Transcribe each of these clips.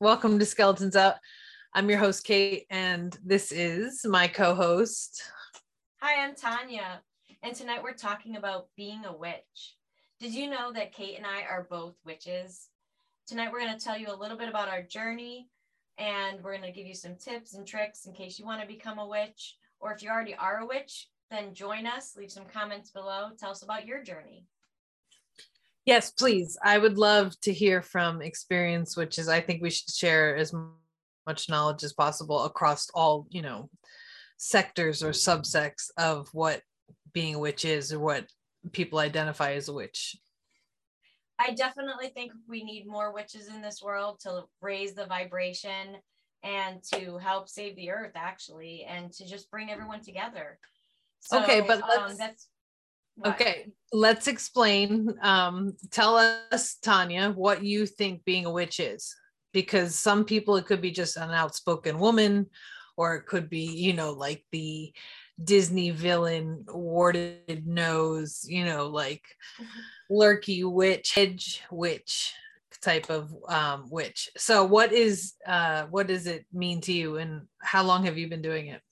Welcome to Skeletons Out. I'm your host, Kate, and this is my co host. Hi, I'm Tanya, and tonight we're talking about being a witch. Did you know that Kate and I are both witches? Tonight we're going to tell you a little bit about our journey, and we're going to give you some tips and tricks in case you want to become a witch, or if you already are a witch, then join us, leave some comments below, tell us about your journey. Yes, please. I would love to hear from experience, which is I think we should share as much knowledge as possible across all, you know, sectors or subsects of what being a witch is or what people identify as a witch. I definitely think we need more witches in this world to raise the vibration and to help save the earth actually and to just bring everyone together. So, okay, but um, that's Okay, let's explain. Um, tell us, Tanya, what you think being a witch is. Because some people, it could be just an outspoken woman, or it could be, you know, like the Disney villain, warded nose, you know, like lurky witch, hedge witch type of um, witch. So, what is uh, what does it mean to you, and how long have you been doing it?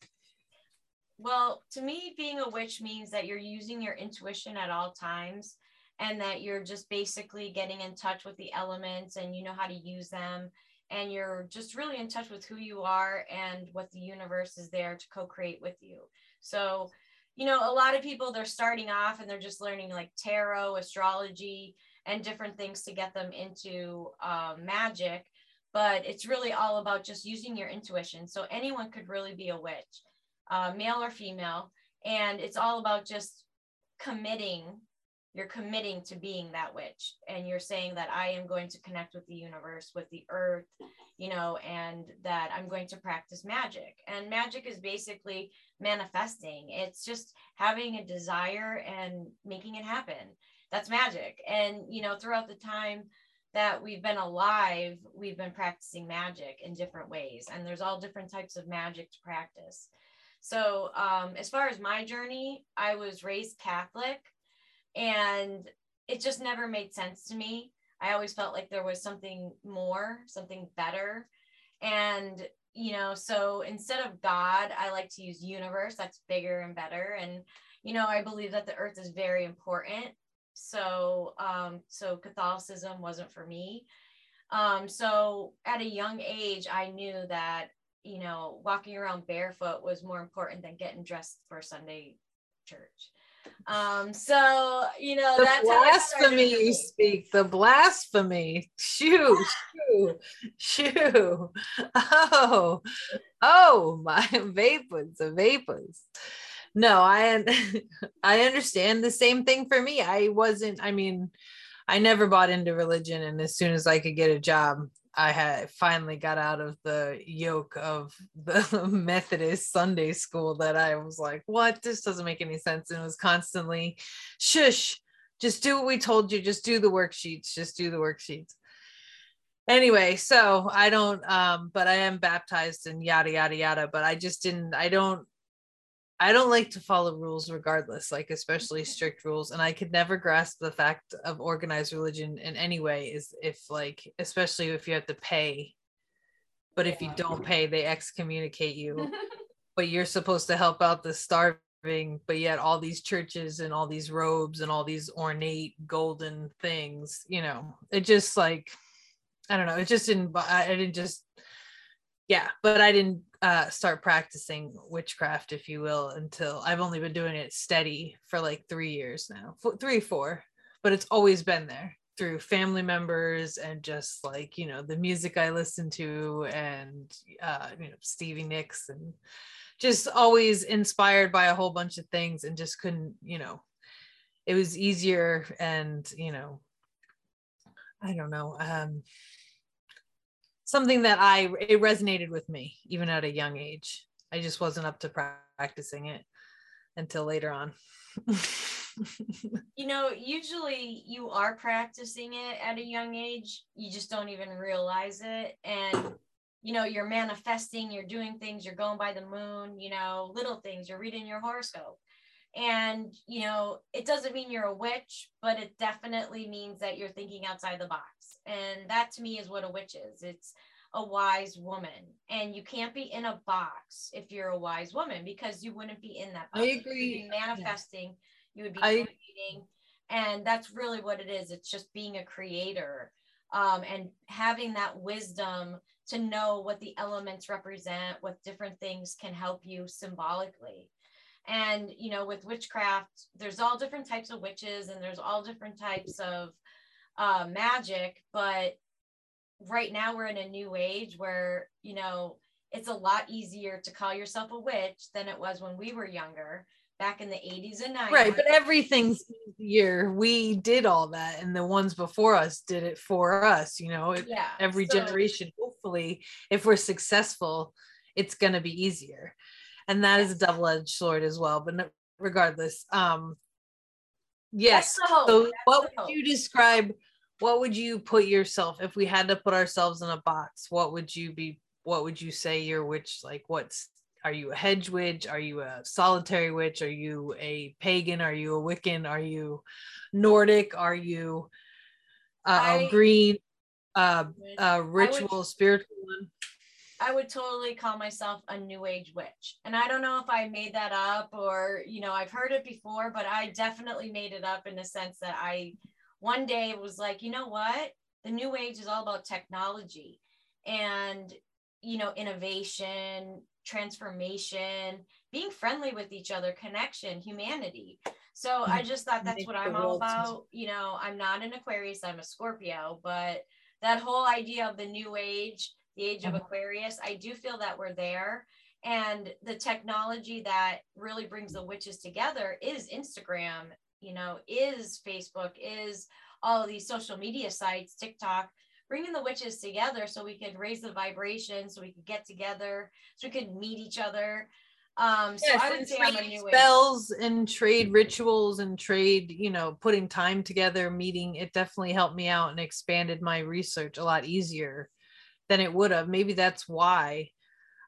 Well, to me, being a witch means that you're using your intuition at all times and that you're just basically getting in touch with the elements and you know how to use them. And you're just really in touch with who you are and what the universe is there to co create with you. So, you know, a lot of people, they're starting off and they're just learning like tarot, astrology, and different things to get them into uh, magic. But it's really all about just using your intuition. So, anyone could really be a witch uh, male or female. And it's all about just committing. You're committing to being that witch. And you're saying that I am going to connect with the universe, with the earth, you know, and that I'm going to practice magic. And magic is basically manifesting, it's just having a desire and making it happen. That's magic. And, you know, throughout the time, that we've been alive, we've been practicing magic in different ways. And there's all different types of magic to practice. So, um, as far as my journey, I was raised Catholic and it just never made sense to me. I always felt like there was something more, something better. And, you know, so instead of God, I like to use universe. That's bigger and better. And, you know, I believe that the earth is very important. So, um, so Catholicism wasn't for me. Um, so at a young age, I knew that you know, walking around barefoot was more important than getting dressed for Sunday church. Um, so you know the that's blasphemy you speak. The blasphemy. Shoo, shoo, shoo. Oh, oh, my vapors, the vapors. No, I I understand the same thing for me. I wasn't. I mean, I never bought into religion, and as soon as I could get a job, I had finally got out of the yoke of the Methodist Sunday school that I was like, what? This doesn't make any sense. And was constantly, shush, just do what we told you. Just do the worksheets. Just do the worksheets. Anyway, so I don't, um, but I am baptized and yada, yada, yada. But I just didn't, I don't, I don't like to follow rules regardless, like especially strict rules. And I could never grasp the fact of organized religion in any way is if like, especially if you have to pay. But if you don't pay, they excommunicate you. but you're supposed to help out the starving, but yet all these churches and all these robes and all these ornate golden things, you know, it just like I don't know, it just didn't I didn't just yeah, but I didn't uh, start practicing witchcraft, if you will, until I've only been doing it steady for like three years now, F- three, four, but it's always been there through family members and just like, you know, the music I listen to and, uh, you know, Stevie Nicks and just always inspired by a whole bunch of things and just couldn't, you know, it was easier and, you know, I don't know. Um, something that I it resonated with me even at a young age. I just wasn't up to practicing it until later on. you know, usually you are practicing it at a young age. You just don't even realize it. And, you know, you're manifesting, you're doing things, you're going by the moon, you know, little things, you're reading your horoscope. And, you know, it doesn't mean you're a witch, but it definitely means that you're thinking outside the box. And that to me is what a witch is. It's a wise woman and you can't be in a box if you're a wise woman because you wouldn't be in that box. I agree. You'd be manifesting, you would be creating, and that's really what it is. It's just being a creator um, and having that wisdom to know what the elements represent, what different things can help you symbolically. And you know, with witchcraft, there's all different types of witches and there's all different types of uh, magic, but right now we're in a new age where you know it's a lot easier to call yourself a witch than it was when we were younger back in the 80s and 90s right but everything's easier. We did all that and the ones before us did it for us you know? It, yeah every so- generation hopefully if we're successful it's going to be easier and that is a double-edged sword as well but regardless um yes That's the hope. so That's what would you describe what would you put yourself if we had to put ourselves in a box what would you be what would you say your witch like what's are you a hedge witch? Are you a solitary witch? Are you a pagan? Are you a wiccan? Are you nordic? Are you uh, I- a green uh, uh ritual spiritual one I would totally call myself a new age witch. And I don't know if I made that up or, you know, I've heard it before, but I definitely made it up in the sense that I one day was like, you know what? The new age is all about technology and, you know, innovation, transformation, being friendly with each other, connection, humanity. So I just thought that's what I'm all about. You know, I'm not an Aquarius, I'm a Scorpio, but that whole idea of the new age, the age of. Aquarius, I do feel that we're there. And the technology that really brings the witches together is Instagram, you know, is Facebook, is all of these social media sites, TikTok, bringing the witches together so we could raise the vibration, so we could get together, so we could meet each other. Um, so Yes, I would say I'm a new age. spells and trade rituals and trade, you know, putting time together, meeting. It definitely helped me out and expanded my research a lot easier than it would have. Maybe that's why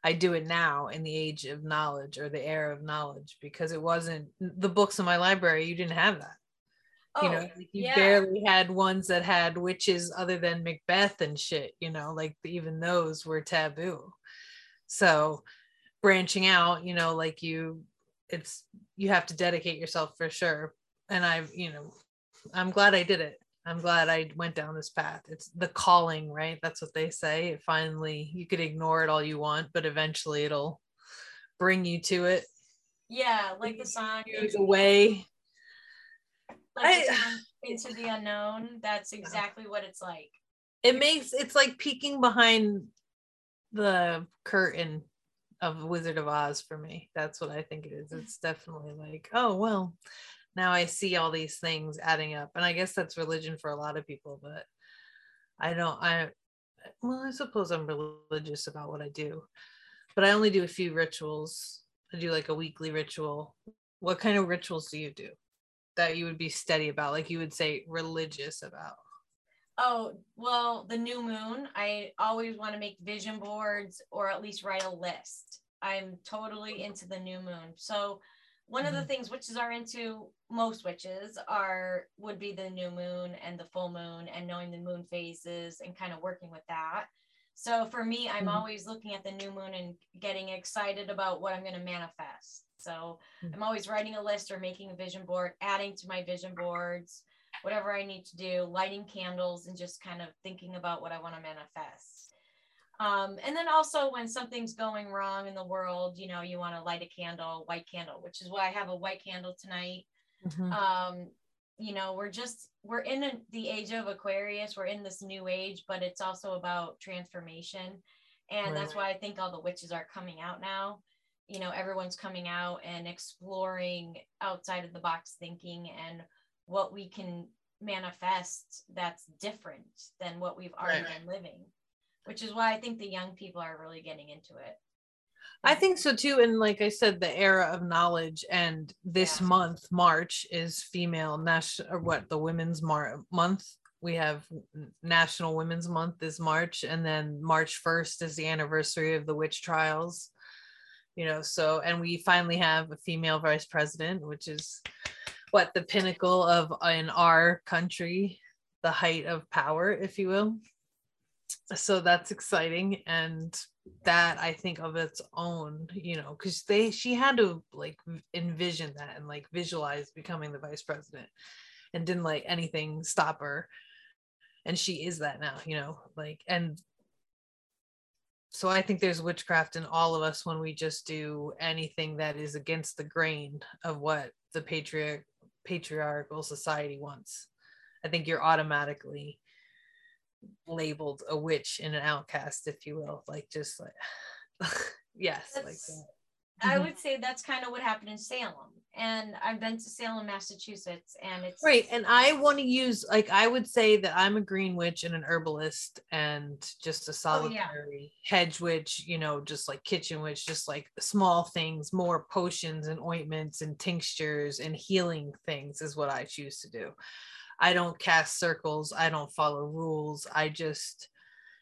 I do it now in the age of knowledge or the era of knowledge because it wasn't the books in my library. You didn't have that. Oh, you know, Oh, like you yeah. barely had ones that had witches other than Macbeth and shit. You know, like even those were taboo. So branching out, you know, like you, it's you have to dedicate yourself for sure. And I've, you know, I'm glad I did it. I'm glad I went down this path. It's the calling, right? That's what they say. It finally, you could ignore it all you want, but eventually it'll bring you to it. Yeah, like the song Years away. like the song into the unknown. That's exactly what it's like. It makes it's like peeking behind the curtain of Wizard of Oz for me. That's what I think it is. It's definitely like, oh well, now I see all these things adding up. And I guess that's religion for a lot of people, but I don't I well, I suppose I'm religious about what I do. But I only do a few rituals. I do like a weekly ritual. What kind of rituals do you do that you would be steady about? Like you would say religious about? Oh, well, the new moon, I always want to make vision boards or at least write a list. I'm totally into the new moon. So, one of the things witches are into, most witches are would be the new moon and the full moon and knowing the moon phases and kind of working with that. So for me, I'm Mhm. always looking at the new moon and getting excited about what I'm going to manifest. So Mhm. I'm always writing a list or making a vision board, adding to my vision boards, whatever I need to do, lighting candles and just kind of thinking about what I want to manifest. Um, and then also when something's going wrong in the world, you know, you want to light a candle, white candle, which is why I have a white candle tonight. Mhm. Um, you know, we're just we're in a, the age of Aquarius, we're in this new age, but it's also about transformation. And that's why I think all the witches are coming out now. You know, everyone's coming out and exploring outside of the box thinking and what we can manifest that's different than what we've already Right. been living, which is why I think the young people are really getting into it. I think so too. And like I said, the era of knowledge and this Yeah. month, March, is female national or what the women's mar- month. We have National Women's Month is March, and then March 1st is the anniversary of the witch trials. You know, so and we finally have a female vice president, which is what the pinnacle of in our country, the height of power, if you will. So that's exciting and that i think of its own you know because they she had to like envision that and like visualize becoming the vice president and didn't let anything stop her. And she is that now you know like and so i think there's witchcraft in all of us when we just do anything that is against the grain of what the patriarch patriarchal society wants. I think you're automatically labeled a witch and an outcast, if you will. Like just like yes, that's, like that. I mm-hmm. would say that's kind of what happened in Salem. And I've been to Salem, Massachusetts, and it's right. And I want to use like I would say that I'm a green witch and an herbalist and just a solitary oh, yeah. hedge witch, you know, just like kitchen witch, just like small things, more potions and ointments and tinctures and healing things is what I choose to do. I don't cast circles. I don't follow rules. I just,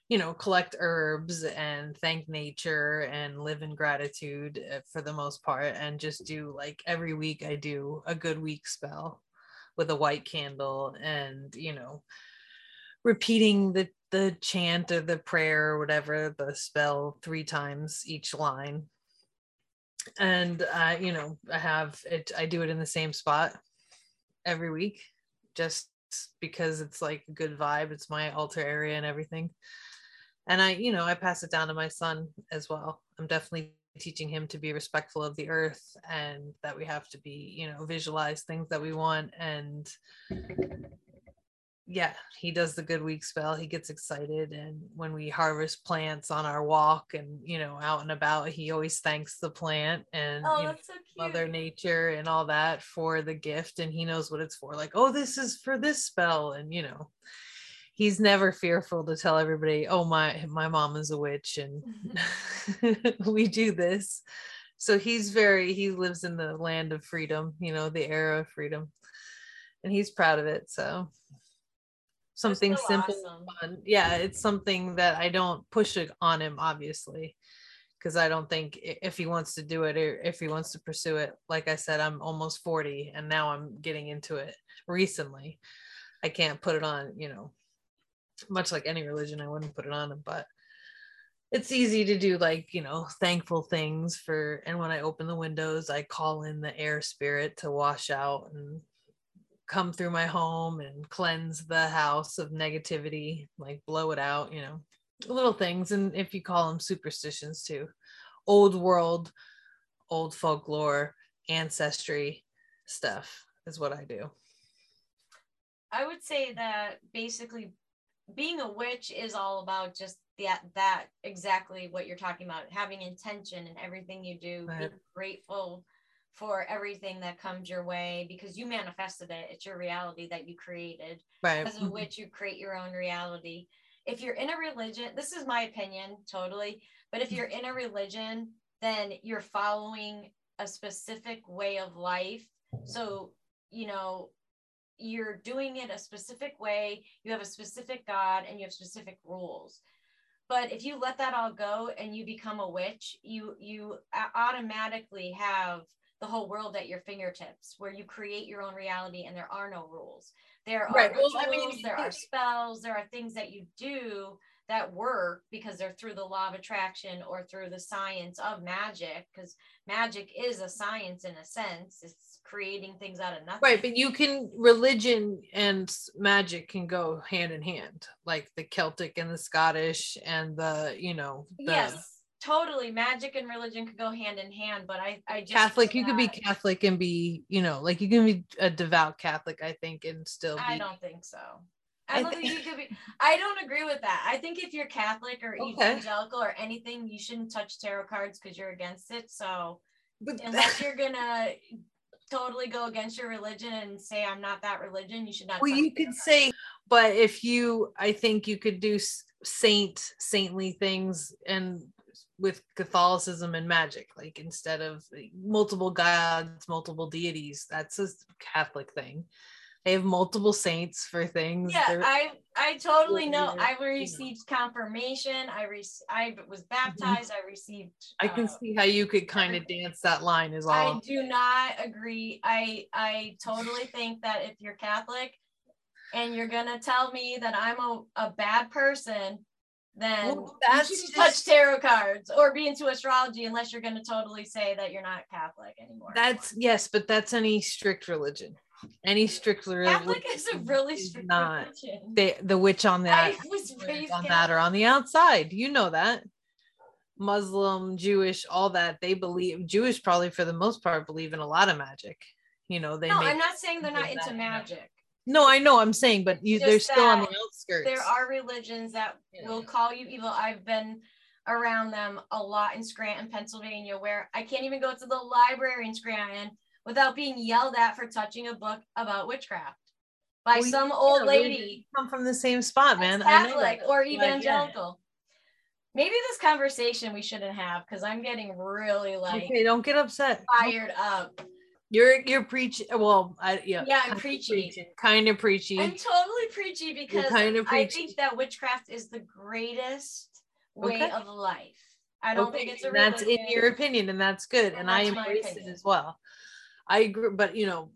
you know, collect herbs and thank nature and live in gratitude uh, for the most part. And just do like every week, I do a good week spell with a white candle and, you know, repeating the the chant or the prayer or whatever the spell three times each line and uh, you know i have it i do it in the same spot every week just because it's like a good vibe. It's my altar area and everything. And I, you know, I pass it down to my son as well. I'm definitely teaching him to be respectful of the earth and that we have to be, you know, visualize things that we want and yeah, he does the good week spell. He gets excited. And when we harvest plants on our walk and, you know, out and about, he always thanks the plant and oh, you know, so Mother Nature and all that for the gift. And he knows what it's for. Like, oh, this is for this spell. And, you know, he's never fearful to tell everybody, oh, my, my mom is a witch and we do this. So he's very, he lives in the land of freedom, you know, the era of freedom. And he's proud of it. So something so simple awesome. fun yeah it's something that i don't push it on him obviously because i don't think if he wants to do it or if he wants to pursue it like i said i'm almost 40 and now i'm getting into it recently i can't put it on you know much like any religion i wouldn't put it on him but it's easy to do like you know thankful things for and when i open the windows i call in the air spirit to wash out and come through my home and cleanse the house of negativity, like blow it out, you know, little things. And if you call them superstitions too, old world, old folklore, ancestry stuff is what I do. I would say that basically being a witch is all about just that that exactly what you're talking about having intention in everything you do right. being grateful for everything that comes your way because you manifested it. It's your reality that you created. Right. As of mm-hmm. which you create your own reality. If you're in a religion, this is my opinion totally, but if you're in a religion, then you're following a specific way of life. So, you know, you're doing it a specific way, you have a specific God, and you have specific rules but if you let that all go and you become a witch you you automatically have the whole world at your fingertips where you create your own reality and there are no rules there are right. rituals, well, I mean, there are spells there are things that you do that work because they're through the law of attraction or through the science of magic because magic is a science in a sense it's creating things out of nothing right but you can religion and magic can go hand in hand like the celtic and the scottish and the you know the, yes totally magic and religion could go hand in hand but i i just catholic you could be uh, catholic and be you know like you can be a devout catholic i think and still be, i don't think so I, don't think you could be. I don't agree with that. I think if you're Catholic or okay. evangelical or anything, you shouldn't touch tarot cards because you're against it. So, but unless you're gonna totally go against your religion and say I'm not that religion, you should not. Well, you could say, but if you, I think you could do saint saintly things and with Catholicism and magic, like instead of multiple gods, multiple deities. That's a Catholic thing. They have multiple saints for things. Yeah, They're, I I totally know. I received confirmation. I re- I was mm-hmm. baptized. I received. I can uh, see how you could kind of dance that line as well. I do not agree. I I totally think that if you're Catholic and you're gonna tell me that I'm a, a bad person then Well, that's you shouldn't just- touch tarot cards or be into astrology unless you're going to totally say that you're not Catholic anymore. That's yes, but that's any strict religion. Any strict religion. Catholic is a really strict not religion. the the witch on that I was raised on that or on the outside. You know that. Muslim, Jewish, all that they believe. Jewish probably for the most part believe in a lot of magic. You know they. No, I'm not saying they're not into that- magic. No, I know. I'm saying, but you, they're still on the outskirts. There are religions that Yeah. will call you evil. I've been around them a lot in Scranton, Pennsylvania, where I can't even go to the library in Scranton without being yelled at for touching a book about witchcraft by Well, some old Yeah, lady come from the same spot, man. that's I know Catholic or Like, yeah. evangelical. Maybe this conversation we shouldn't have because I'm getting really like Okay, don't get upset. fired up. You're you're preaching. Well, I yeah. Yeah, I'm kinda preachy. Kind of preachy. I'm totally preachy because kinda I think that witchcraft is the greatest way Okay. of life. I don't Okay, think it's a and that's in your opinion, and that's good, and, And I that's my embrace it as well. I agree, but you know,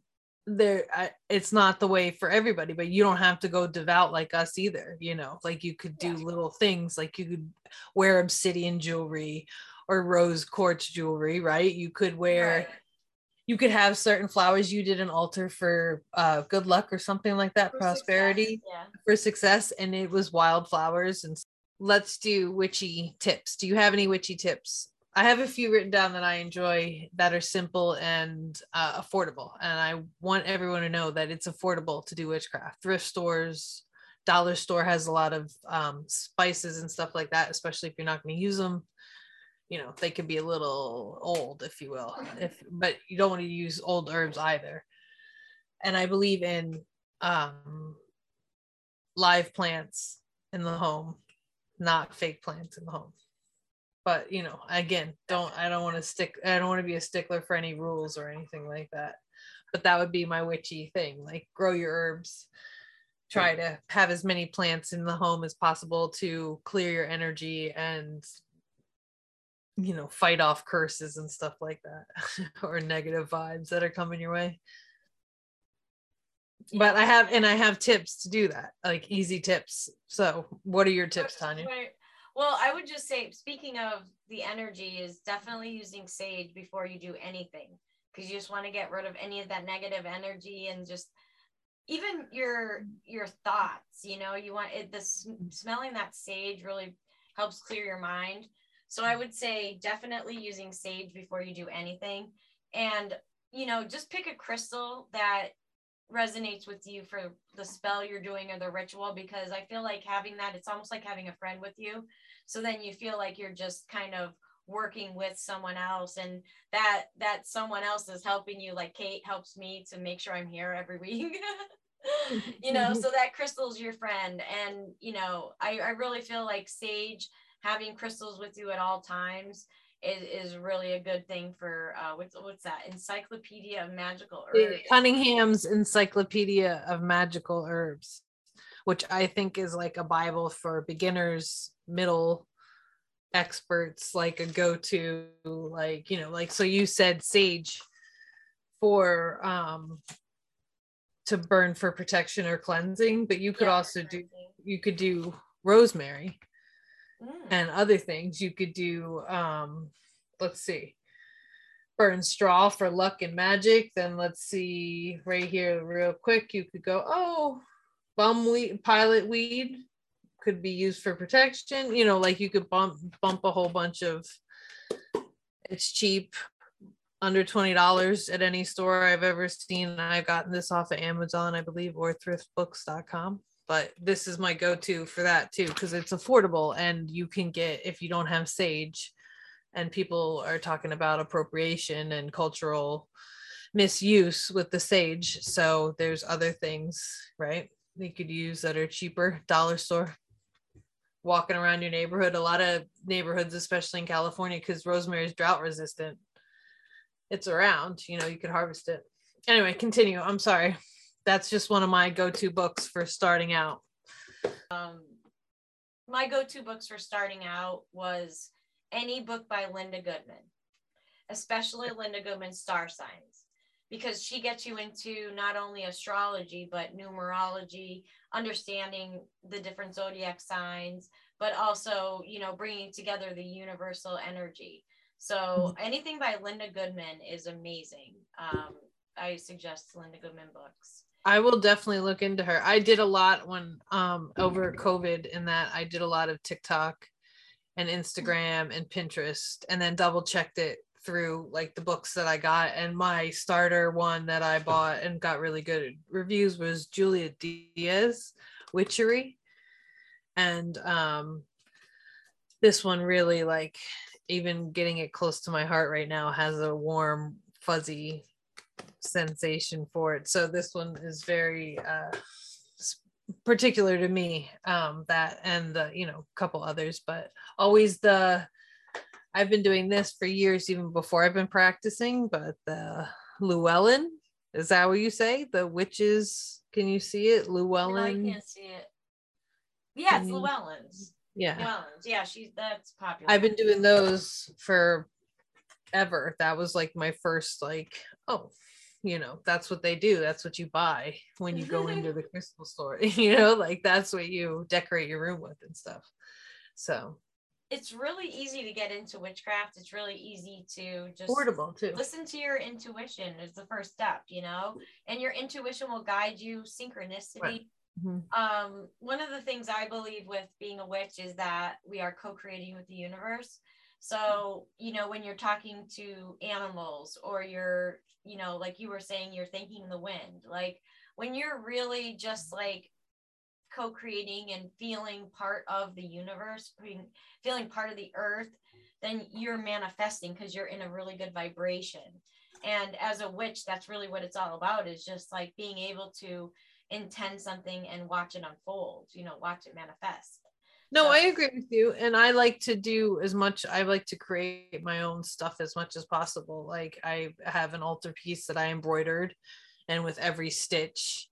there, I, it's not the way for everybody. But you don't have to go devout like us either. You know, like you could do Yeah. little things, like you could wear obsidian jewelry or rose quartz jewelry, right? You could wear. Right. You could have certain flowers. You did an altar for uh, good luck or something like that, For prosperity success, Yeah. for success and it was wildflowers and let's do witchy tips do you have any witchy tips i have a few written down that i enjoy that are simple and uh, affordable and i want everyone to know that it's affordable to do witchcraft thrift stores dollar store has a lot of um, spices and stuff like that especially if you're not going to use them you know they can be a little old if you will if but you don't want to use old herbs either and i believe in um live plants in the home, not fake plants in the home. But you know, again, don't I don't want to stick I don't want to be a stickler for any rules or anything like that. But that would be my witchy thing. Like grow your herbs. Try to have as many plants in the home as possible to clear your energy and you know, fight off curses and stuff like that or negative vibes that are coming your way but I have and I have tips to do that, like easy tips. So, what are your tips, Tanya? Well, I would just say, speaking of the energy, is definitely using sage before you do anything because you just want to get rid of any of that negative energy and just even your your thoughts. You know, you want it. This smelling that sage really helps clear your mind. So I would say definitely using sage before you do anything, and you know, just pick a crystal that resonates with you for the spell you're doing or the ritual because I feel like having that it's almost like having a friend with you. So then you feel like you're just kind of working with someone else and that that someone else is helping you like Kate helps me to make sure I'm here every week. you know, mm-hmm. so that crystal's your friend and you know, I I really feel like sage having crystals with you at all times is, is really a good thing for uh what's what's that? Encyclopedia of magical herbs. Cunningham's Encyclopedia of Magical Herbs, which I think is like a Bible for beginners, middle experts, like a go to, like, you know, like, so you said sage for, um, to burn for protection or cleansing, but you could Yeah, also do, you could do rosemary Mm. and other things. You could do, um, let's see, burn straw for luck and magic. Then let's see right here, real quick. You could go, oh, bumweed, pilot weed could be used for protection. You know, like you could bump bump a whole bunch of. It's cheap, under twenty dollars at any store I've ever seen. I've gotten this off of Amazon, I believe, or thriftbooks.com but this is my go-to for that too because it's affordable and you can get if you don't have sage and people are talking about appropriation and cultural misuse with the sage so there's other things right? You could use that are cheaper dollar store walking around your neighborhood. A lot of neighborhoods especially in california because rosemary is drought resistant it's around you know you could harvest it. Anyway continue. I'm sorry that's just one of my go-to books for starting out Um, my go-to books for starting out was any book by Linda Goodman, especially Linda Goodman's Star Signs, because she gets you into not only astrology but numerology, understanding the different zodiac signs, but also, you know, bringing together the universal energy. So anything by Linda Goodman is amazing. Um, I suggest Linda Goodman books. I will definitely look into her. I did a lot when um over COVID in that I did a lot of TikTok and Instagram and Pinterest and then double checked it through like the books that I got and my starter one that I bought and got really good reviews was Juliet Diaz Witchery and um this one really like even getting it close to my heart right now has a warm fuzzy sensation for it so this one is very uh particular to me um that and the you know a couple others but always the i've been doing this for years even before i've been practicing but the llewellyn is that what you say the witches can you see it llewellyn No, I can't see it. Yeah, it's Llewellyn's. yeah Llewellyn's. Yeah, she's that's popular. I've been doing those for ever. That was like my first like, oh, you know, that's what they do. That's what you buy when you go into the crystal store. you know, like that's what you decorate your room with and stuff. So it's really easy to get into witchcraft. It's really easy to just portable too. listen to your intuition is the first step, you know, and your intuition will guide you. Synchronicity. Right. Mhm. Um, one of the things I believe with being a witch is that we are co-creating with the universe. So, you know, when you're talking to animals or you're, you know, like you were saying, you're thanking the wind, like when you're really just like co-creating and feeling part of the universe, feeling part of the earth, then you're manifesting because you're in a really good vibration. And as a witch, that's really what it's all about is just like being able to intend something and watch it unfold, you know, watch it manifest. No, I agree with you. And I like to do as much, I like to create my own stuff as much as possible. Like I have an altar piece that I embroidered, and with every stitch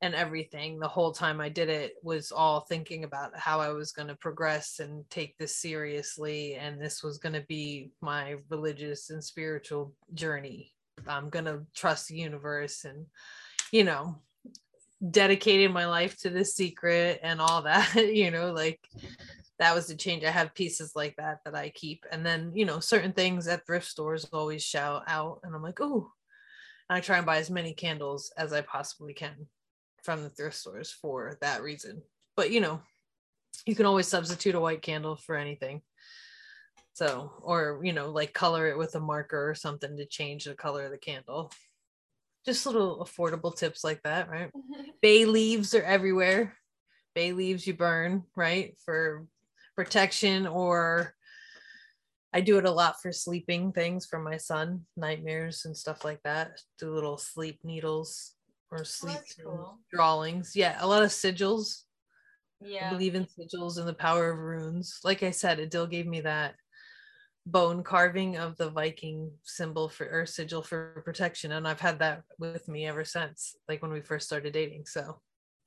and everything, the whole time I did it was all thinking about how I was going to progress and take this seriously. And this was going to be my religious and spiritual journey. I'm going to trust the universe and, you know, dedicated my life to the secret and all that you know like that was the change. I have pieces like that that i keep. And then you know certain things at thrift stores always shout out and i'm like oh i try and buy as many candles as i possibly can from the thrift stores for that reason. But you know you can always substitute a white candle for anything. So or you know like color it with a marker or something to change the color of the candle just little affordable tips like that right bay leaves are everywhere bay leaves you burn right for protection or i do it a lot for sleeping things for my son nightmares and stuff like that do little sleep needles or oh, sleep that's cool. drawings yeah a lot of sigils I yeah. believe in sigils and the power of runes. Like I said, Adil gave me that bone carving of the Viking symbol for or sigil for protection, and I've had that with me ever since. Like when we first started dating, so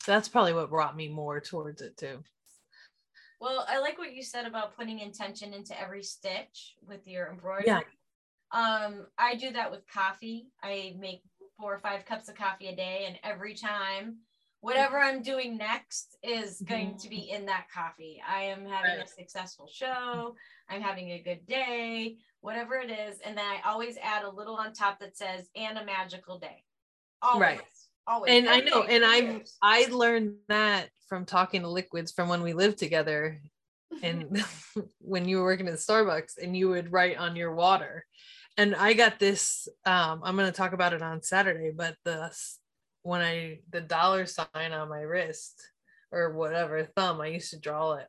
that's probably what brought me more towards it too. Well, I like what you said about putting intention into every stitch with your embroidery. Yeah. Um, I do that with coffee. I make four or five cups of coffee a day, and every time, whatever I'm doing next is going to be in that coffee. I am having a successful show. I'm having a good day, whatever it is, and then I always add a little on top that says "and a magical day." Always, Right. always. And I know, and for I learned that from talking to liquids from when we lived together and when you were working at Starbucks and you would write on your water. And I got this, um, I'm gonna talk about it on Saturday, but the when I the dollar sign on my wrist or whatever thumb, I used to draw it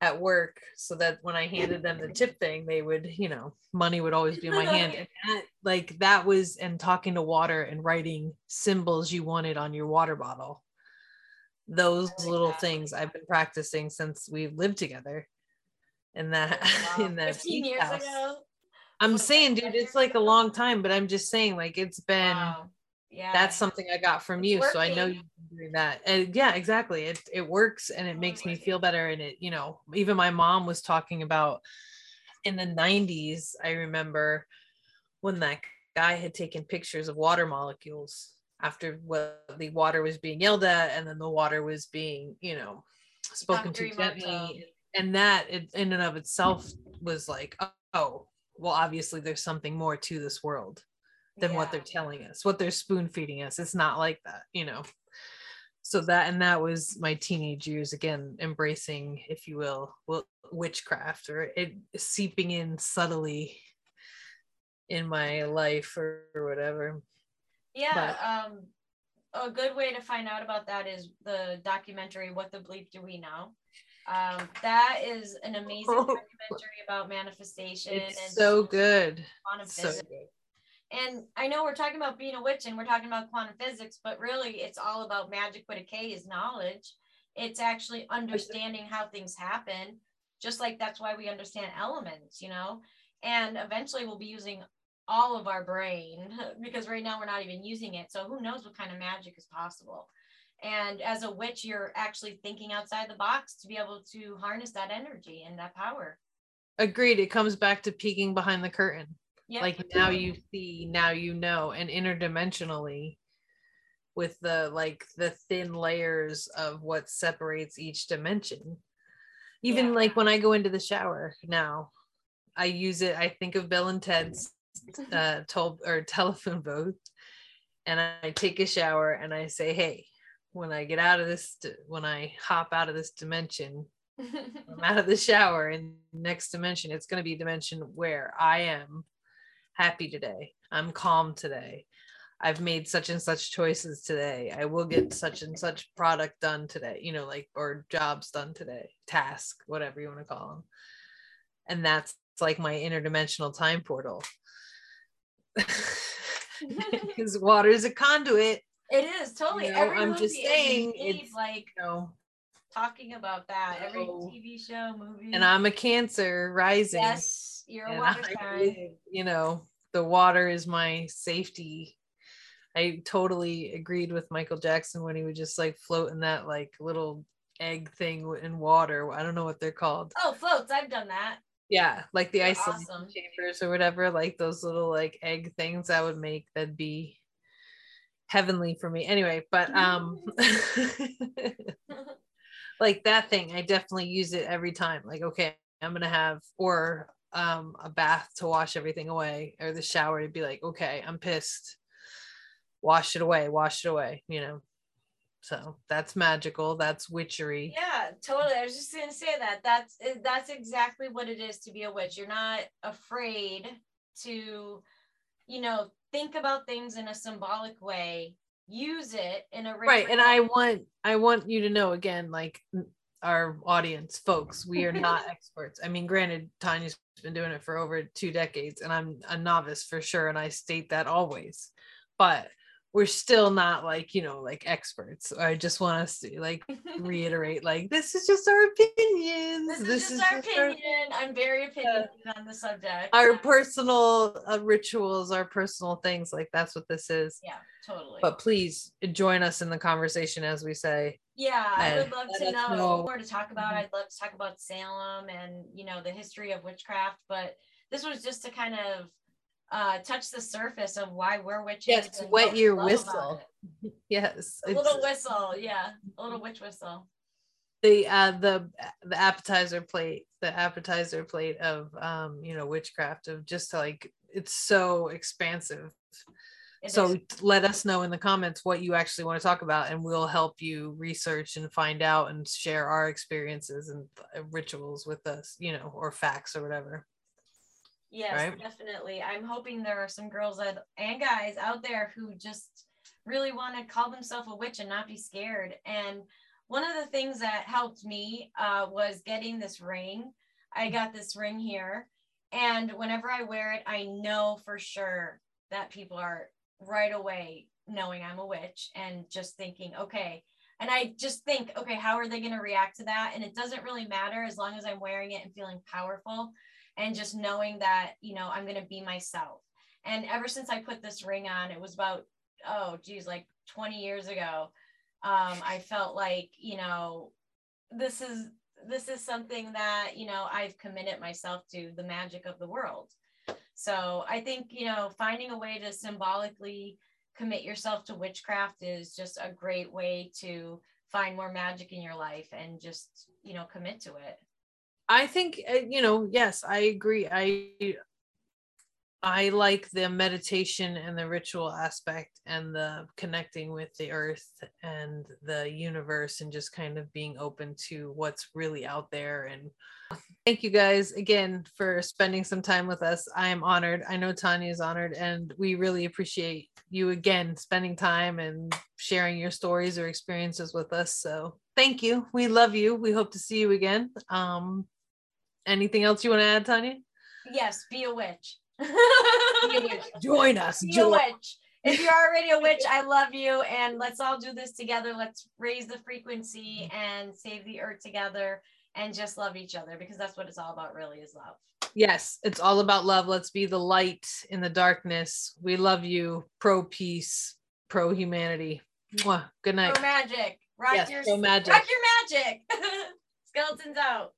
at work so that when I handed them the tip thing, they would, you know, money would always be in my hand. And that, like that was and talking to water and writing symbols you wanted on your water bottle. Those little things I've been practicing since we've lived together. In that oh, Wow. in that 15 years house. ago. I'm saying, dude, it's like a long time, but I'm just saying, like it's been Wow. Yeah. that's something I got from It's you. So I know you've been doing that. And yeah, exactly. It it works and it makes me feel better. And it, you know, even my mom was talking about in the 90s, I remember when that guy had taken pictures of water molecules after what the water was being yelled at, and then the water was being, you know, spoken to gently and that in and of itself was like oh well obviously there's something more to this world than yeah. what they're telling us what they're spoon feeding us. It's not like that you know. So that and that was my teenage years again embracing if you will witchcraft or it seeping in subtly in my life or, or whatever. Yeah but, um a good way to find out about that is the documentary what the bleep do we know? Um, that is an amazing oh. documentary about manifestation it's and so good. so good and I know we're talking about being a witch and we're talking about quantum physics, but really it's all about magic with a K is knowledge. It's actually understanding how things happen, just like that's why we understand elements, you know. And eventually we'll be using all of our brain because right now we're not even using it. So who knows what kind of magic is possible. And as a witch, you're actually thinking outside the box to be able to harness that energy and that power. Agreed. It comes back to peeking behind the curtain. Yep. Like now you see, now you know, and interdimensionally with the like the thin layers of what separates each dimension. Even yeah. like when I go into the shower now, I use it, I think of Bill and Ted's uh told or telephone booth and I take a shower and I say, Hey, when I get out of this, when I hop out of this dimension, I'm out of the shower in next dimension, it's going to be a dimension where I am happy today. I'm calm today. I've made such and such choices today. I will get such and such product done today, you know, like, or jobs done today, task, whatever you want to call them. And that's like my interdimensional time portal. Because water is a conduit. It is totally. You know, Every I'm just saying, it's like, you know, talking about that. Every TV show, movie. And I'm a Cancer rising. Yes, you're a water sign. You know, the water is my safety. I totally agreed with Michael Jackson when he would just like float in that like little egg thing in water. I don't know what they're called. Oh, floats. I've done that. Yeah, like the ice awesome. chambers or whatever, like those little like egg things I would make that'd be heavenly for me. Anyway, but um like that thing, I definitely use it every time. Like, okay, I'm gonna have or um a bath to wash everything away or the shower to be like okay i'm pissed. Wash it away wash it away you know. So that's magical that's witchery. Yeah totally i was just gonna say that that's that's exactly what it is to be a witch you're not afraid to you know think about things in a symbolic way use it in a right and i want i want you to know again like our audience folks. We are not experts. I mean granted tanya's been doing it for over two decades and i'm a novice for sure and i state that always. But we're still not like you know like experts. I just want us to like reiterate like this is just our opinions. This, this is, just is our opinion our, i'm very opinionated uh, on the subject. Our personal uh, rituals our personal things like that's what this is. Yeah totally. But please join us in the conversation as we say yeah i would love to know, know more to talk about mm-hmm. i'd love to talk about salem and you know the history of witchcraft but this was just to kind of uh, touch the surface of why we're witches. Yes, wet your whistle. Yes, a little whistle. Yeah, a little witch whistle. The uh, the the appetizer plate, the appetizer plate of um, you know witchcraft of just like it's so expansive. It so is. let us know in the comments what you actually want to talk about, and we'll help you research and find out and share our experiences and rituals with us, you know, or facts or whatever. Yes, right? definitely. I'm hoping there are some girls that, and guys out there who just really want to call themselves a witch and not be scared. And one of the things that helped me uh, was getting this ring. I got this ring here. And whenever I wear it, I know for sure that people are right away knowing I'm a witch and just thinking, okay. And I just think, okay, how are they going to react to that? And it doesn't really matter as long as I'm wearing it and feeling powerful and just knowing that you know i'm going to be myself and ever since i put this ring on it was about oh geez like 20 years ago um, i felt like you know this is this is something that you know i've committed myself to the magic of the world so i think you know finding a way to symbolically commit yourself to witchcraft is just a great way to find more magic in your life and just you know commit to it I think uh, you know, yes, I agree. I I like the meditation and the ritual aspect and the connecting with the earth and the universe and just kind of being open to what's really out there and thank you guys again for spending some time with us. I am honored. I know Tanya is honored and we really appreciate you again spending time and sharing your stories or experiences with us. So, thank you. We love you. We hope to see you again. Um anything else you want to add, Tanya? Yes, be a witch. Be a witch. Join us. Be Join. a witch. If you're already a witch, I love you. And let's all do this together. Let's raise the frequency and save the earth together and just love each other because that's what it's all about, really, is love. Yes, it's all about love. Let's be the light in the darkness. We love you. Pro peace, pro humanity. Mwah. Good night. Pro magic. Rock Yes, your pro magic. Rock your magic. Skeletons out.